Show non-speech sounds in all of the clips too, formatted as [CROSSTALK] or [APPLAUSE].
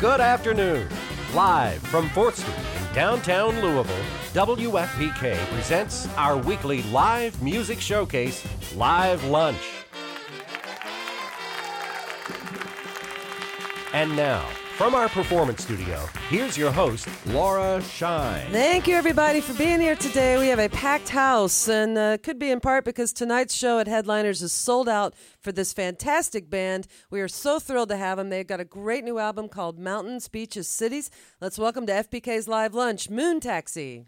Good afternoon. Live from 4th Street in downtown Louisville, WFPK presents our weekly live music showcase, Live Lunch. And now, from our performance studio, here's your host, Laura Shine. Thank you, everybody, for being here today. We have a packed house, and uh, could be in part because tonight's show at Headliners is sold out for this fantastic band. We are so thrilled to have them. They've got a great new album called Mountains, Beaches, Cities. Let's welcome to FPK's Live Lunch, Moon Taxi.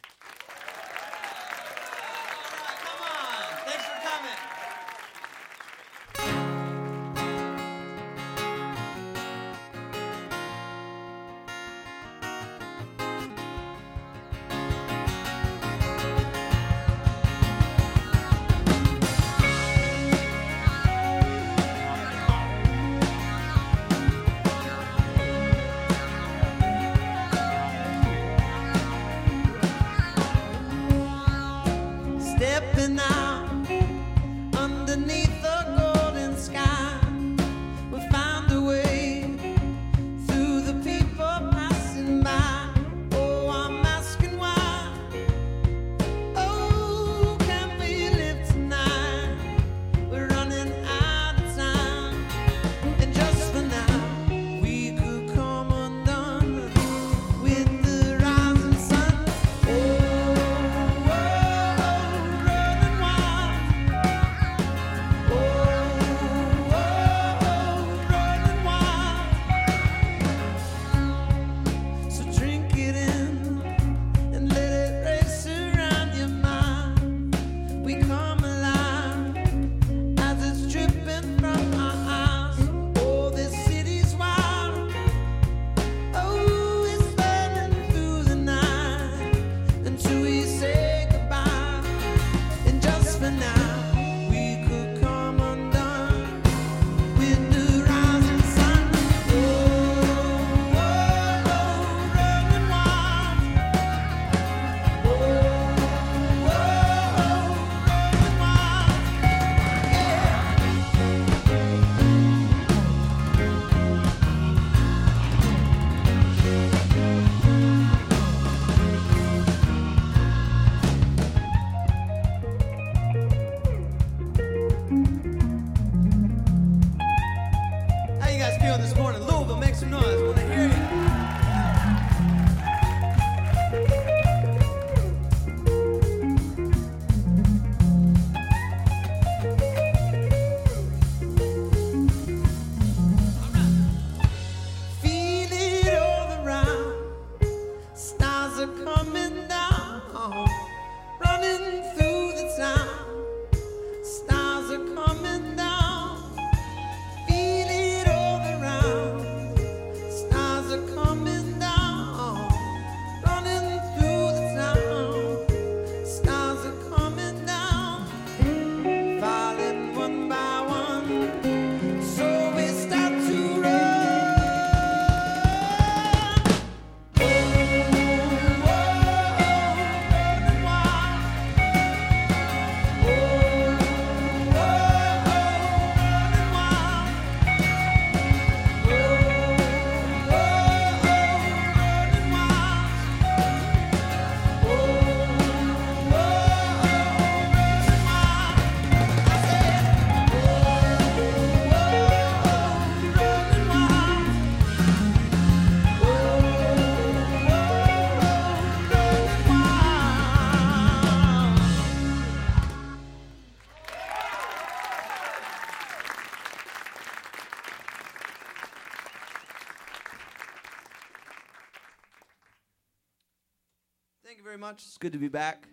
It's good to be back.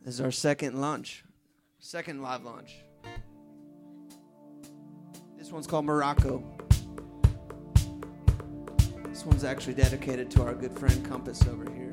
This is our second lunch, second live lunch. This one's called Morocco. This one's actually dedicated to our good friend Compass over here.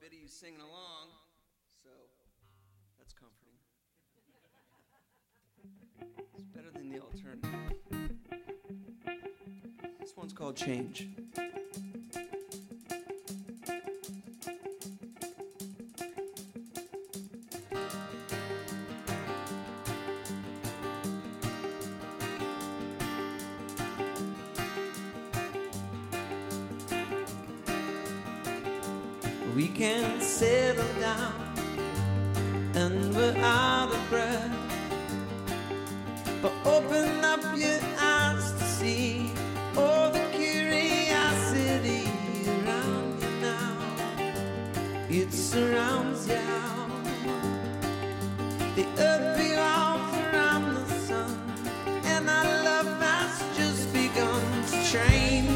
Bit of you singing along, so that's comforting. It's better than the alternative. This one's called Change. Settle down and we're out of breath. But open up your eyes to see all the curiosity around you now. It surrounds you. The earth revolves around the sun, and our love has just begun to change.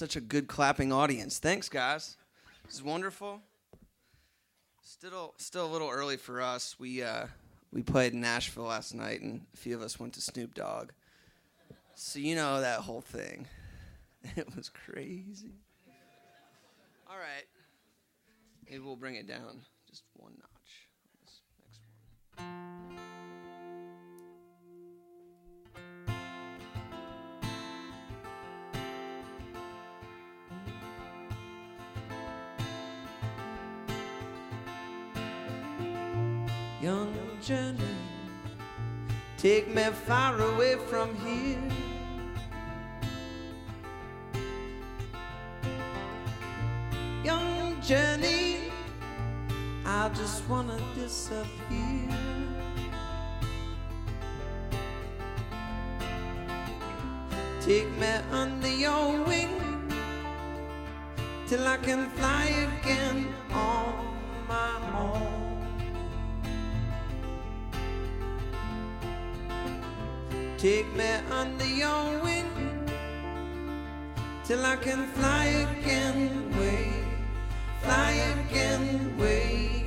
Such a good clapping audience. Thanks, guys. This is wonderful. Still still a little early for us. We uh, we played in Nashville last night, and a few of us went to Snoop Dogg. So you know that whole thing. [LAUGHS] It was crazy. All right. Maybe we'll bring it down just one notch. This next one. young journey. Take me far away from here. Young journey, I just wanna disappear. Take me under your wing till I can fly again. Oh, Take me under your wing till I can fly again, way, fly again, way.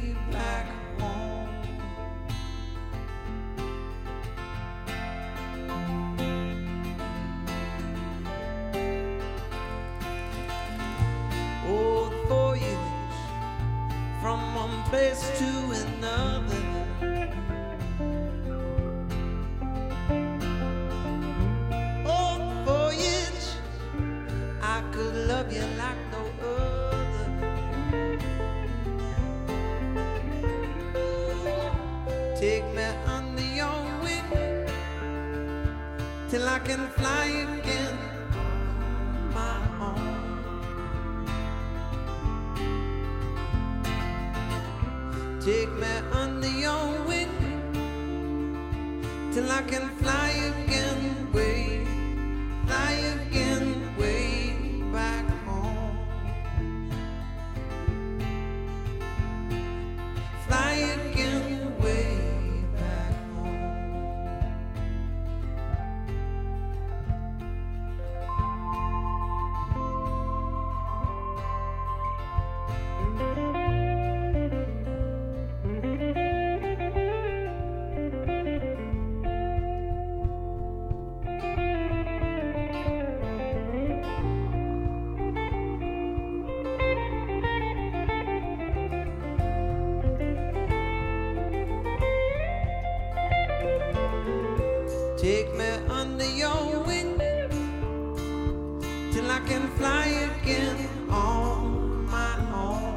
can fly again on my own.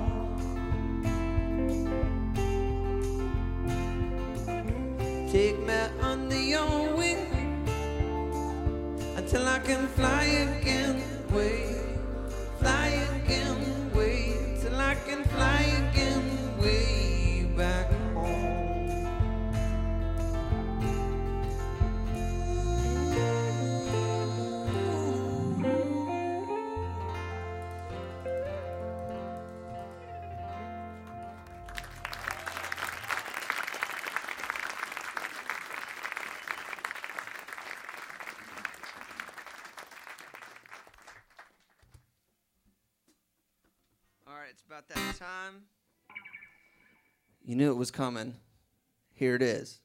Take me under your wing until I can fly. that time. You knew it was coming. Here it is.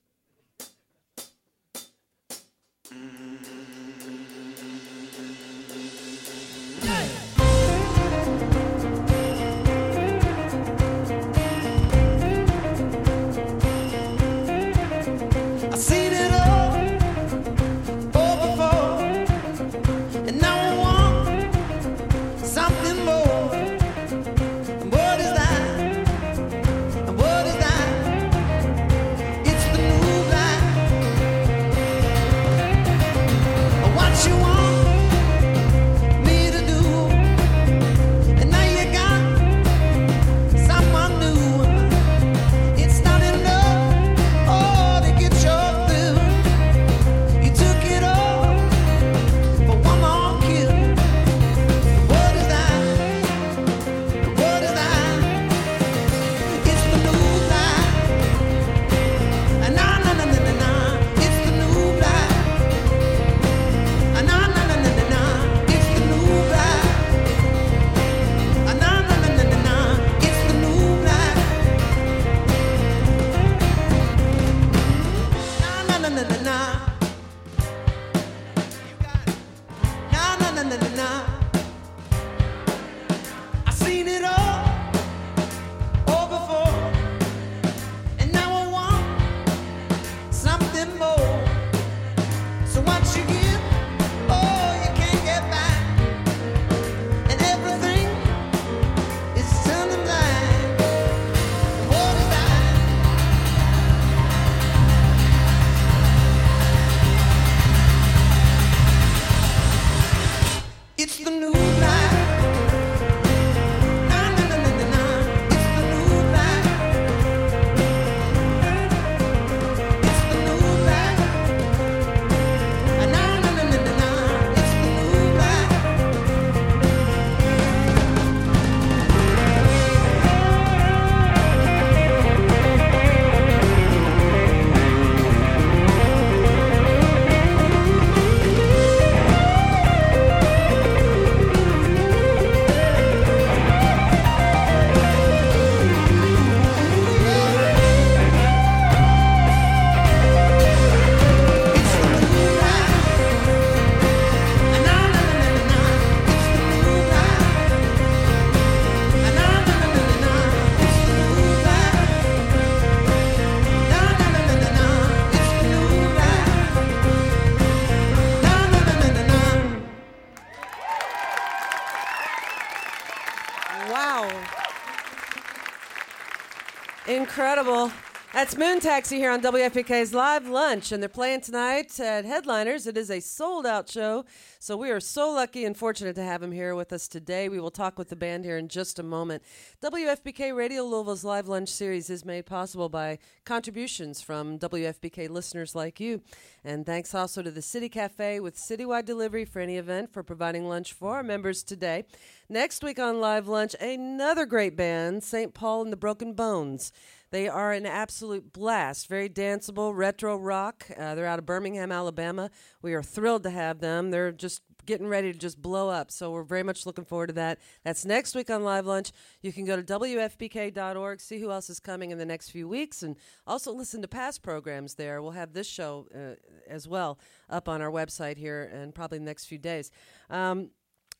Incredible. That's Moon Taxi here on WFPK's Live Lunch, and they're playing tonight at Headliners. It is a sold out show, so we are so lucky and fortunate to have him here with us today. We will talk with the band here in just a moment. WFPK Radio Louisville's Live Lunch series is made possible by contributions from WFPK listeners like you. And thanks also to the City Cafe with citywide delivery for any event for providing lunch for our members today. Next week on Live Lunch, another great band, St. Paul and the Broken Bones. They are an absolute blast, very danceable, retro rock. Uh, they're out of Birmingham, Alabama. We are thrilled to have them. They're just getting ready to just blow up, so we're very much looking forward to that. That's next week on Live Lunch. You can go to WFPK.org, see who else is coming in the next few weeks, and also listen to past programs there. We'll have this show uh, as well up on our website here and probably the next few days. Um,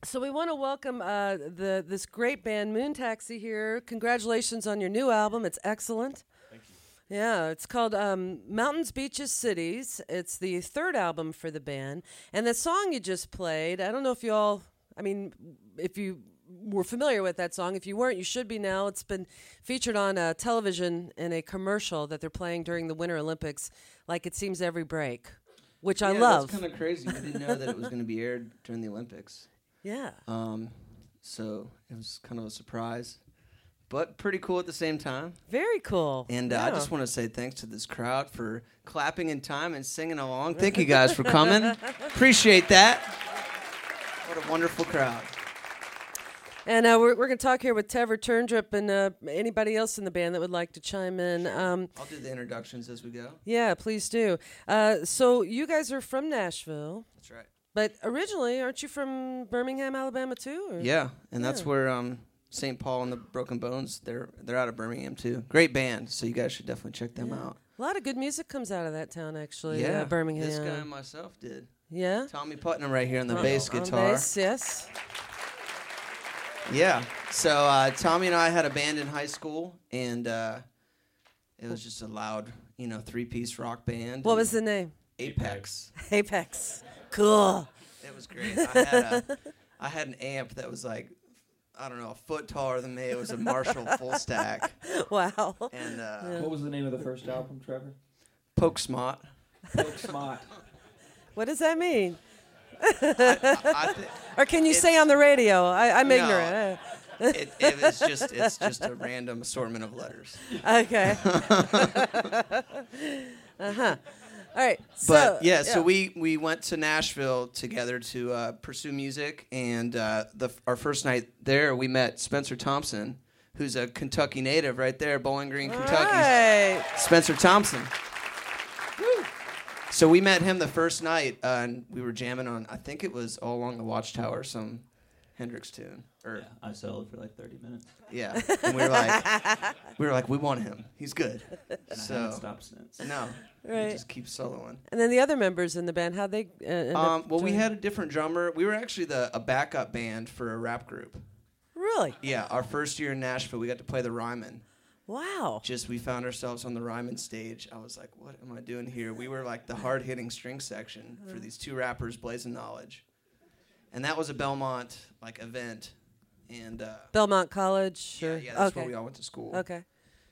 so we want to welcome uh, the this great band Moon Taxi here. Congratulations on your new album. It's excellent. Thank you. Yeah, it's called um, Mountains, Beaches, Cities. It's the third album for the band. And the song you just played, I don't know if you all, I mean, if you were familiar with that song. If you weren't, you should be now. It's been featured on uh, television in a commercial that they're playing during the Winter Olympics, like it seems every break, which I yeah, love. That's kind of crazy. I didn't know that it was going to be aired during the Olympics. Yeah. Um, so it was kind of a surprise, but pretty cool at the same time. Very cool. And uh, I just want to say thanks to this crowd for clapping in time and singing along. Thank you guys for [LAUGHS] coming. Appreciate that. What a wonderful crowd. And uh, we're, we're going to talk here with Trevor Terndrup and uh, anybody else in the band that would like to chime in. Um, I'll do the introductions as we go. yeah, please do. Uh, so you guys are from Nashville, That's right. But originally, aren't you from Birmingham, Alabama, too? or- Yeah, and that's where um, St. Paul and the Broken Bones. They're they're out of Birmingham too. Great band, so you guys should definitely check them out. A lot of good music comes out of that town, actually. Yeah, uh, Birmingham. This guy and myself did. yeah. Tommy Putnam right here on the On- bass on bass, yes. Yeah. So uh, Tommy and I had a band in high school, and uh, it was just a loud, you know, three-piece rock band. What was the name? Apex? Apex. Cool. It was great. I had a, I had an amp that was like, I don't know, a foot taller than me. It was a Marshall full stack, [LAUGHS] Wow. and uh, What was the name of the first album, Trevor? Poke Smot. Poke Smot. What does that mean? I thi- [LAUGHS] Or can you It's- say on the radio? I, I'm No. ignorant. [LAUGHS] it, it was just it's just a random assortment of letters. Okay. uh huh. All right. So, But yeah, so we we went to Nashville together to uh, pursue music, and uh, the our first night there, we met Spencer Thompson, who's a Kentucky native, right there, Bowling Green, Kentucky. Right. Spencer Thompson. So we met him the first night, uh, and we were jamming on. I think it was all along the Watchtower, some Hendrix tune, or Yeah, I soloed for like 30 minutes. yeah. And we were like, [LAUGHS] we were like, we want him. He's good. And I haven't So stopped since. no, Right. he just keeps soloing. And then the other members in the band, how they? Uh, Um, well, we had a different drummer. We were actually the a backup band for a rap group. Really? Yeah, our first year in Nashville, we got to play the Ryman. Wow. Just we found ourselves on the Ryman stage. I was like, "What am I doing here?" We were like the hard-hitting string section for these two rappers, Blazing Knowledge, and that was a Belmont like event. And uh, Belmont College. yeah, or- yeah, that's okay. where we all went to school. Okay.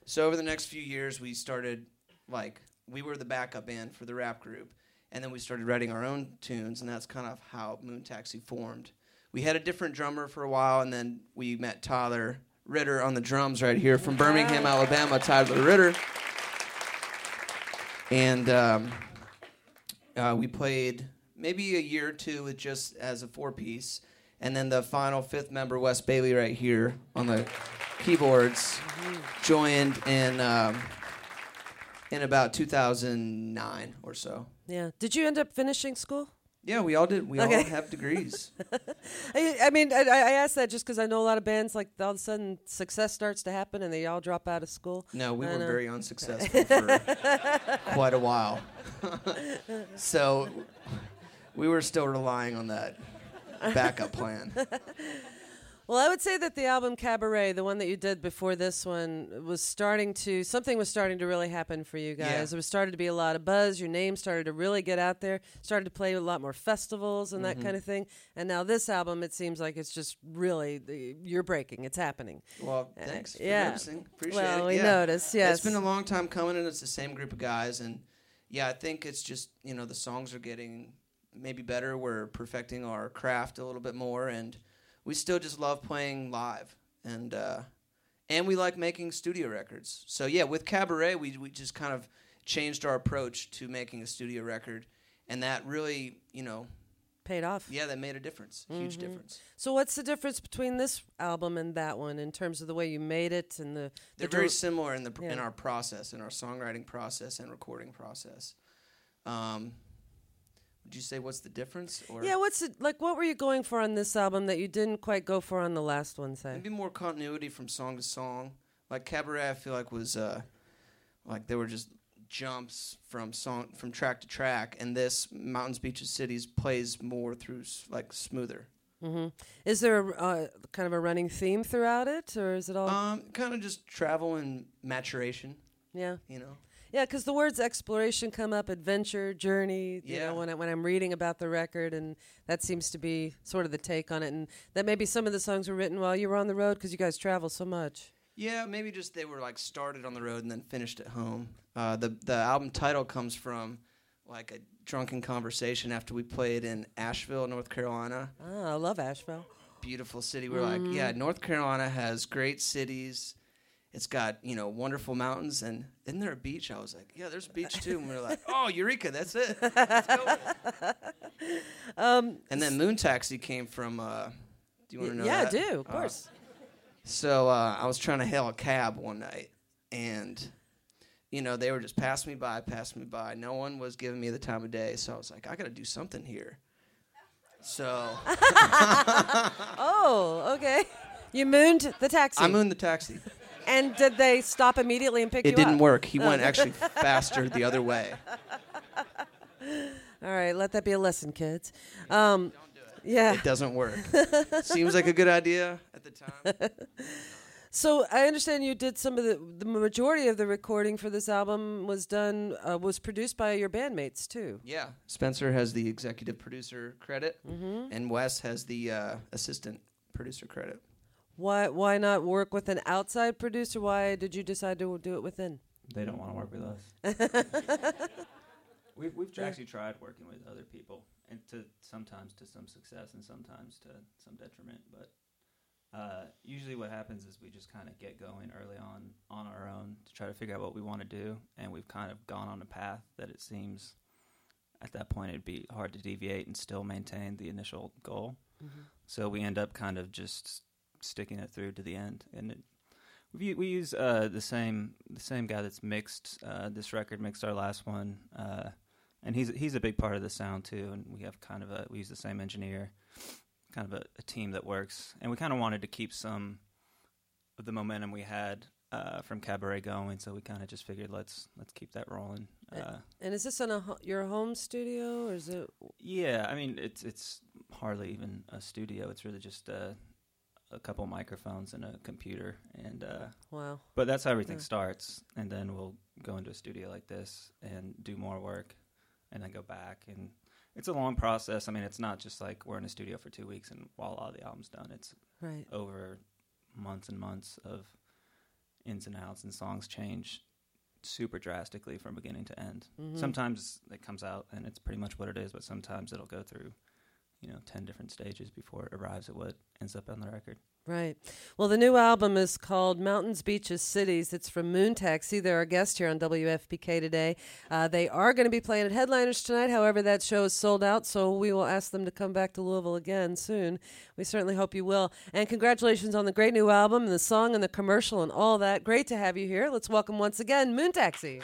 So over the next few years, we started like we were the backup band for the rap group, and then we started writing our own tunes, and that's kind of how Moon Taxi formed. We had a different drummer for a while, and then we met Tyler Ritter on the drums right here from Birmingham, Alabama. Tyler Ritter, and um, uh, we played maybe a year or two with just as a four piece, and then the final fifth member, Wes Bailey, right here on the keyboards, joined in um, in about 2009 or so. Yeah. Did you end up finishing school? Yeah, we all did. We all have degrees. [LAUGHS] I, I mean, I, I asked that just because I know a lot of bands like all of a sudden success starts to happen and they all drop out of school. No, we I were know. very unsuccessful [LAUGHS] for quite a while. [LAUGHS] so we were still relying on that backup plan. [LAUGHS] Well, I would say that the album Cabaret, the one that you did before this one, was starting to something was starting to really happen for you guys. Yeah. There was started to be a lot of buzz. Your name started to really get out there. Started to play a lot more festivals and Mm-hmm. that kind of thing. And now this album, it seems like it's just really the, you're breaking. It's happening. Well, Uh, thanks for yeah. noticing. Appreciate well, it. we yeah. noticed. Yes. It's been a long time coming, and it's the same group of guys. And yeah, I think it's just you know the songs are getting maybe better. We're perfecting our craft a little bit more, and we still just love playing live, and uh, and we like making studio records. So yeah, with Cabaret, we we just kind of changed our approach to making a studio record, and that really you know paid off. yeah that made a difference, huge Mhm. difference. So what's the difference between this album and that one in terms of the way you made it and the They're the very similar in the pr in our process, in our songwriting process and recording process. Um, would you say what's the difference? Or Yeah, what's it like? What were you going for on this album that you didn't quite go for on the last one? Say. maybe more continuity from song to song. Like Cabaret, I feel like was uh, like there were just jumps from song from track to track, and this Mountains, Beaches, Cities plays more through s- like smoother. hmm Is there a, uh, kind of a running theme throughout it, or is it all? Um, kind of just travel and maturation, yeah, you know. Yeah. Because the words exploration come up, adventure, journey. You Yeah. know, when I, when I'm reading about the record, and that seems to be sort of the take on it, and that maybe some of the songs were written while you were on the road because you guys travel so much. Yeah, maybe just they were like started on the road and then finished at home. Uh, the the album title comes from like a drunken conversation after we played in Asheville, North Carolina. Ah, I love Asheville. Beautiful city. We're like, yeah, North Carolina has great cities. It's got you know wonderful mountains and isn't there a beach? I was like, yeah, there's a beach too. And we are like, oh, Eureka, that's it. Let's go. [LAUGHS] Um, and then Moon Taxi came from. Uh, do you want to know? yeah, that? I do, of Uh, course. So uh, I was trying to hail a cab one night, and you know they were just passing me by, passing me by. No one was giving me the time of day, so I was like, I got to do something here. So [LAUGHS] oh, okay. You mooned the taxi. I mooned the taxi. And did they stop immediately and pick It you up? It didn't work. He went actually faster the other way. [LAUGHS] All right, let that be a lesson, kids. Um, yeah. It doesn't work. [LAUGHS] Seems like a good idea at the time. [LAUGHS] So I understand you did some of the the majority of the recording for this album was done uh, was produced by your bandmates too. Yeah, Spencer has the executive producer credit, Mm-hmm. and Wes has the uh, assistant producer credit. Why why not work with an outside producer? Why did you decide to do it within? They don't want to work with us. [LAUGHS] we've we've actually tried working with other people, and to sometimes to some success, and sometimes to some detriment. But uh, usually, what happens is we just kind of get going early on on our own to try to figure out what we want to do, and we've kind of gone on a path that it seems at that point it'd be hard to deviate and still maintain the initial goal. So we end up kind of just sticking it through to the end, and it, we we use uh, the same the same guy that's mixed uh, this record, mixed our last one, uh, and he's he's a big part of the sound too. And we have kind of a we use the same engineer, kind of a, a team that works, and we kind of wanted to keep some of the momentum we had uh, from Cabaret going, so we kind of just figured let's let's keep that rolling. Uh, And is this on a ho- your home studio or is it? yeah, I mean it's it's hardly even a studio. It's really just uh, a couple microphones and a computer, and uh, Wow. But that's how everything Yeah. starts, and then we'll go into a studio like this and do more work, and then go back. And it's a long process. I mean, it's not just like we're in a studio for two weeks and while all the album's done. It's Right. over months and months of ins and outs, and songs change super drastically from beginning to end. Mhm. Sometimes it comes out and it's pretty much what it is, but sometimes it'll go through, you know, ten different stages before it arrives at what ends up on the record. Right. Well, the new album is called Mountains, Beaches, Cities. It's from Moon Taxi. They're our guest here on WFPK today. Uh, they are going to be playing at Headliners tonight. However, that show is sold out, so we will ask them to come back to Louisville again soon. We certainly hope you will. And congratulations on the great new album and the song and the commercial and all that. Great to have you here. Let's welcome once again Moon Taxi.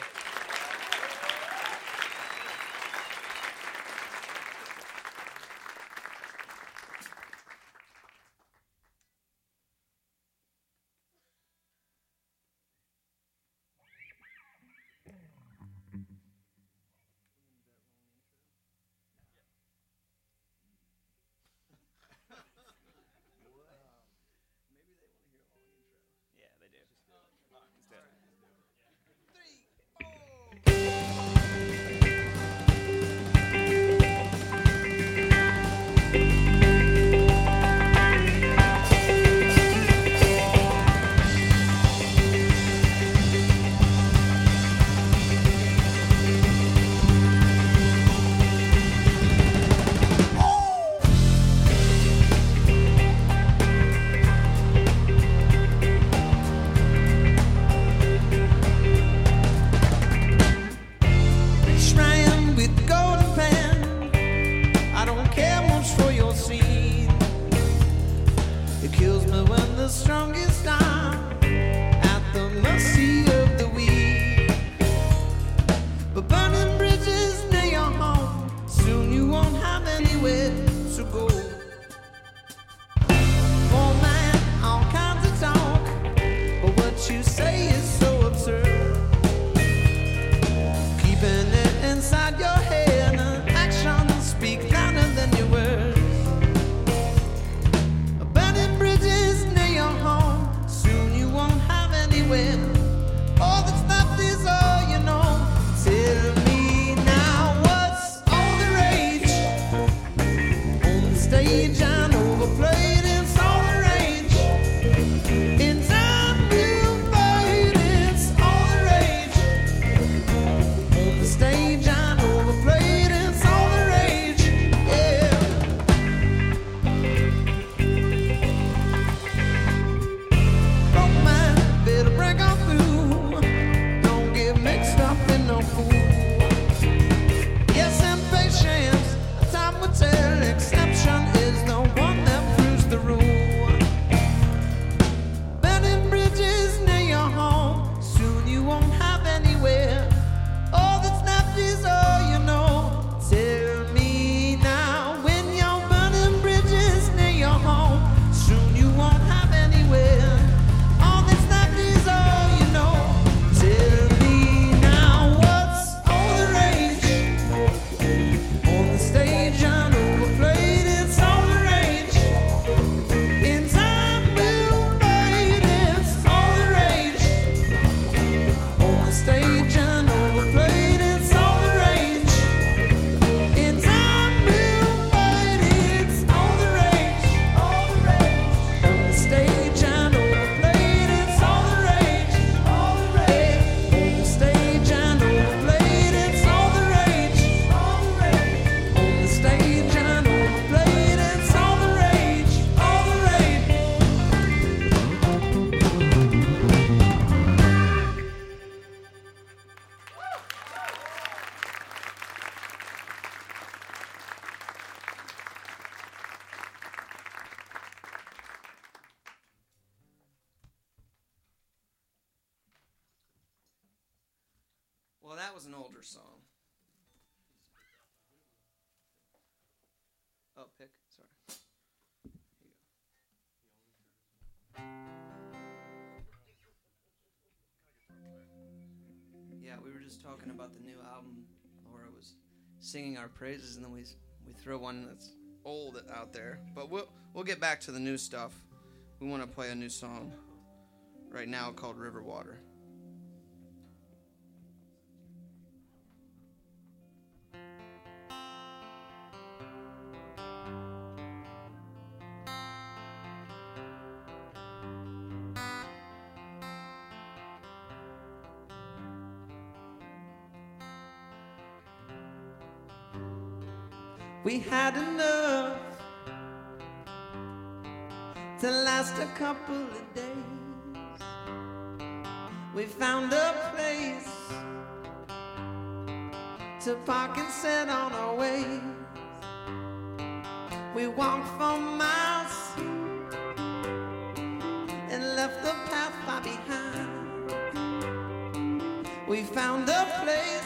song. Oh, pick. Sorry. Here you go. Yeah, we were just talking about the new album. Laura was singing our praises, and then we we throw one that's old out there. But we'll we'll get back to the new stuff. We want to play a new song right now called River Water. had enough to last a couple of days. We found a place to park and set on our ways. We walked for miles and left the path far behind. We found a place.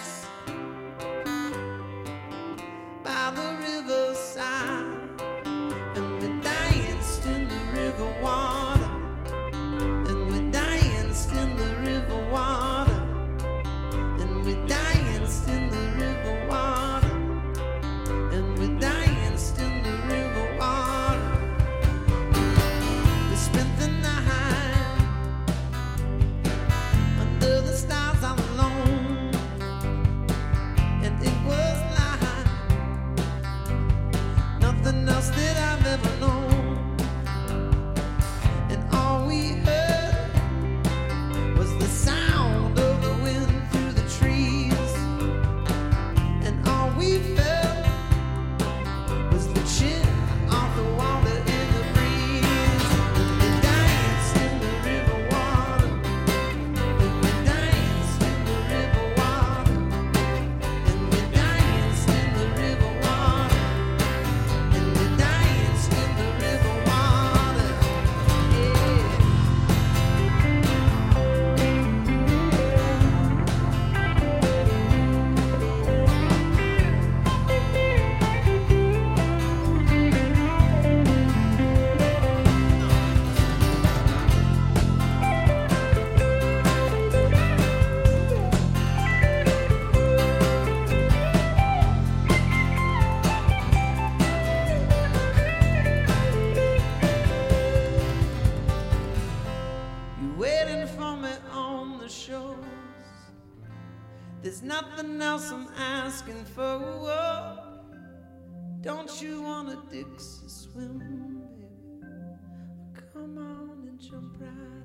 for a walk. Don't you wanna Dixie swim, baby? Come on and jump right.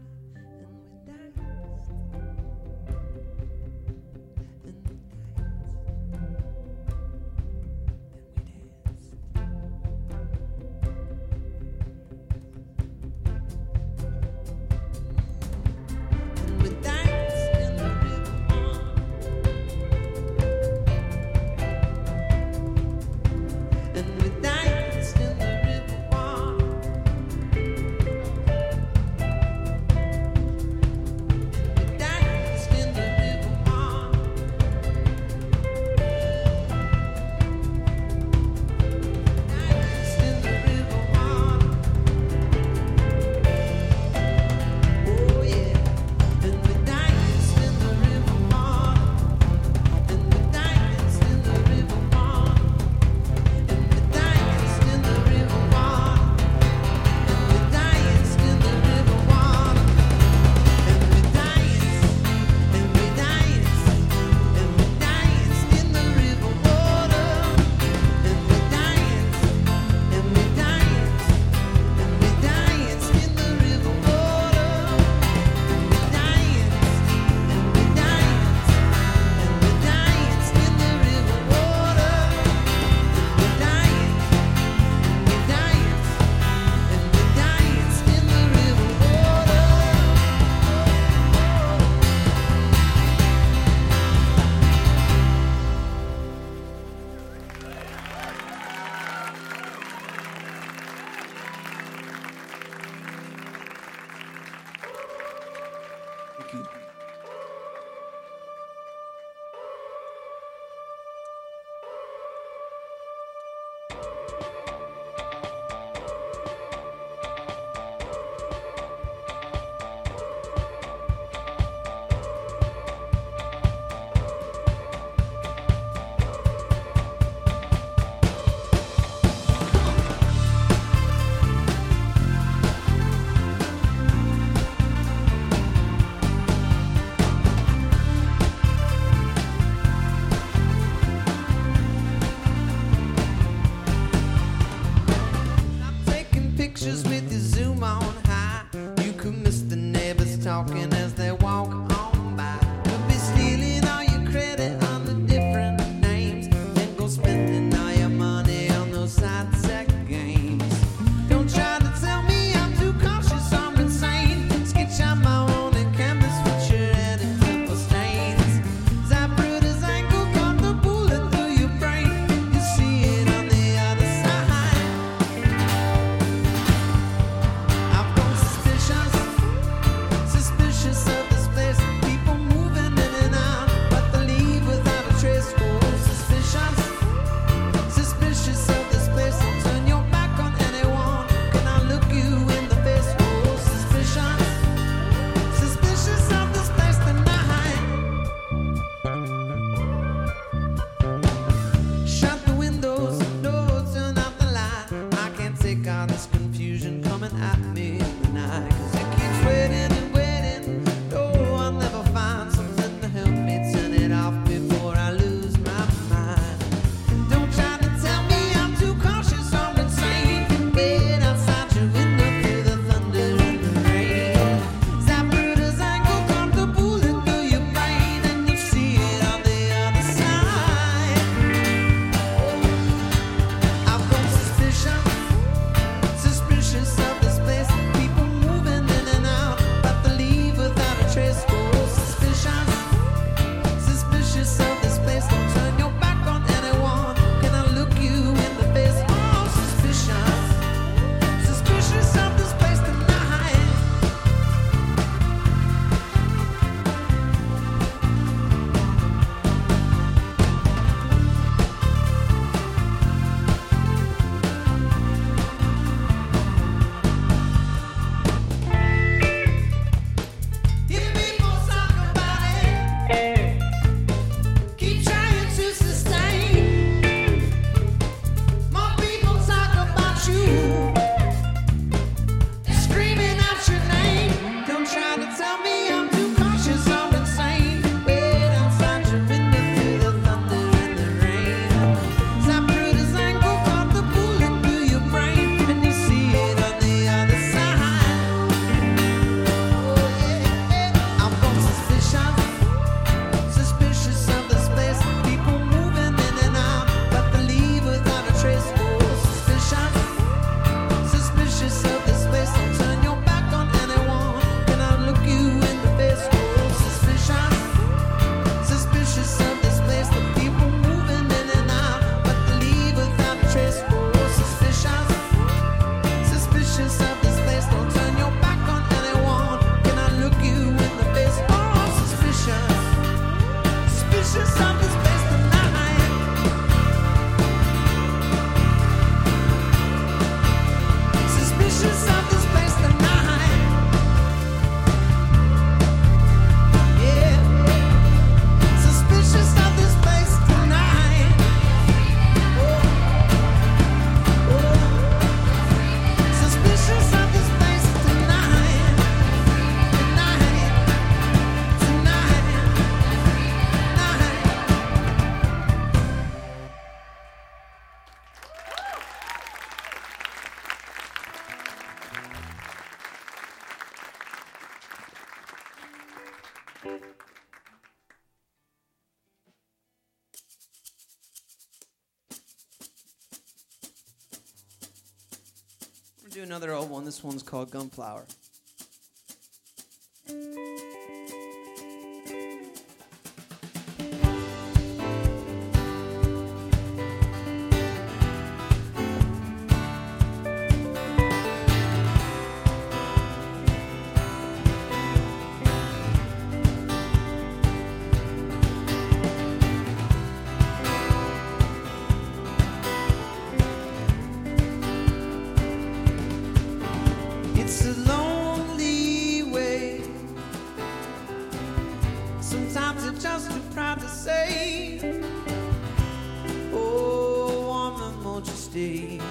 another old one. This one's called Gunflower. day.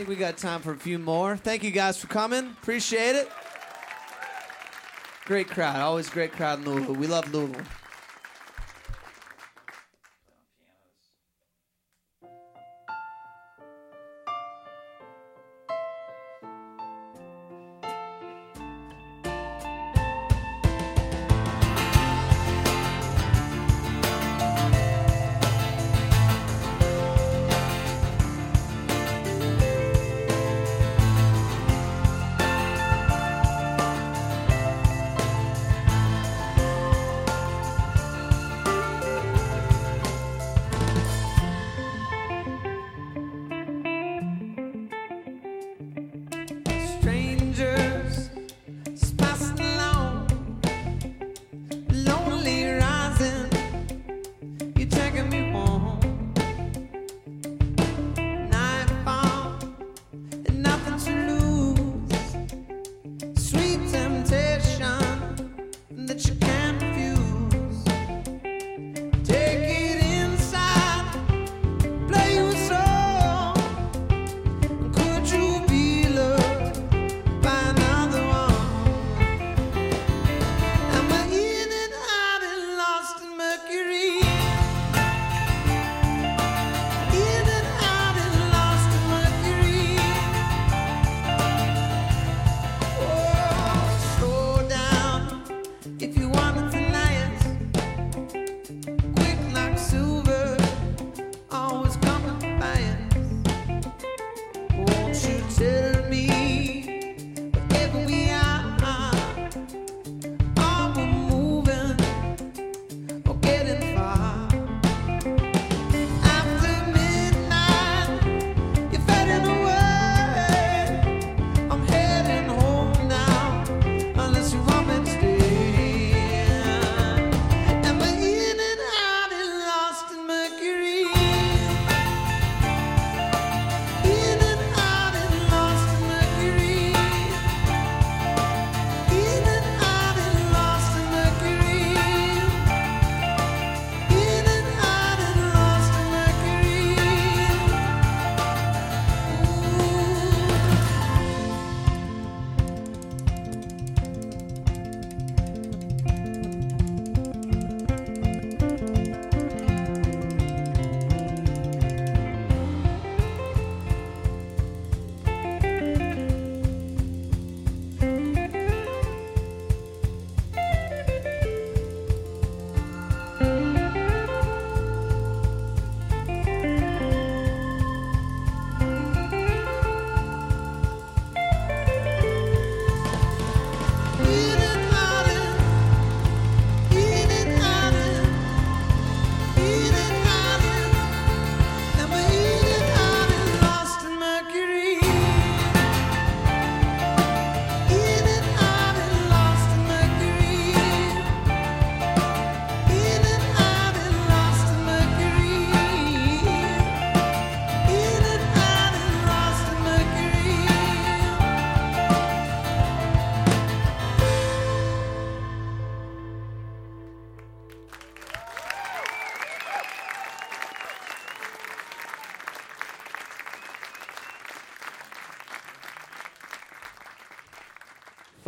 think we got time for a few more. Thank you guys for coming. Appreciate it. Great crowd. Always great crowd in Louisville. We love Louisville.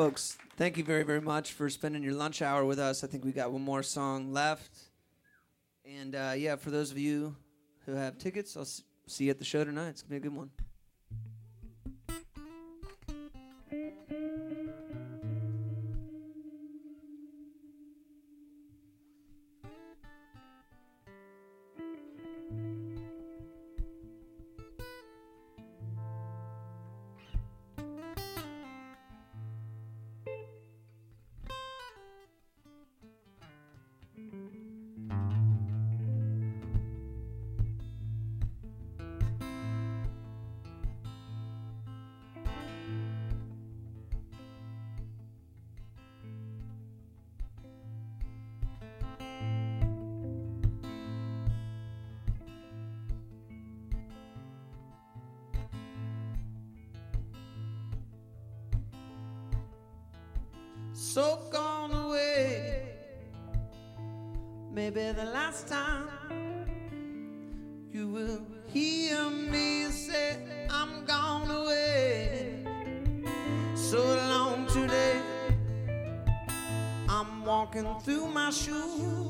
Folks, thank you very, very much for spending your lunch hour with us. I think we got one more song left. And uh, yeah, for those of you who have tickets, I'll see you at the show tonight. It's going to be a good one. So gone away. Maybe the last time you will hear me say, I'm gone away. So long today, I'm walking through my shoes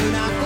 do not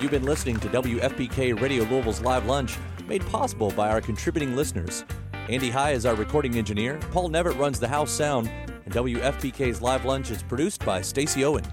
You've been listening to WFPK Radio Louisville's Live Lunch, made possible by our contributing listeners. Andy High is our recording engineer, Paul Nevitt runs the house sound, and WFPK's Live Lunch is produced by Stacy Owen.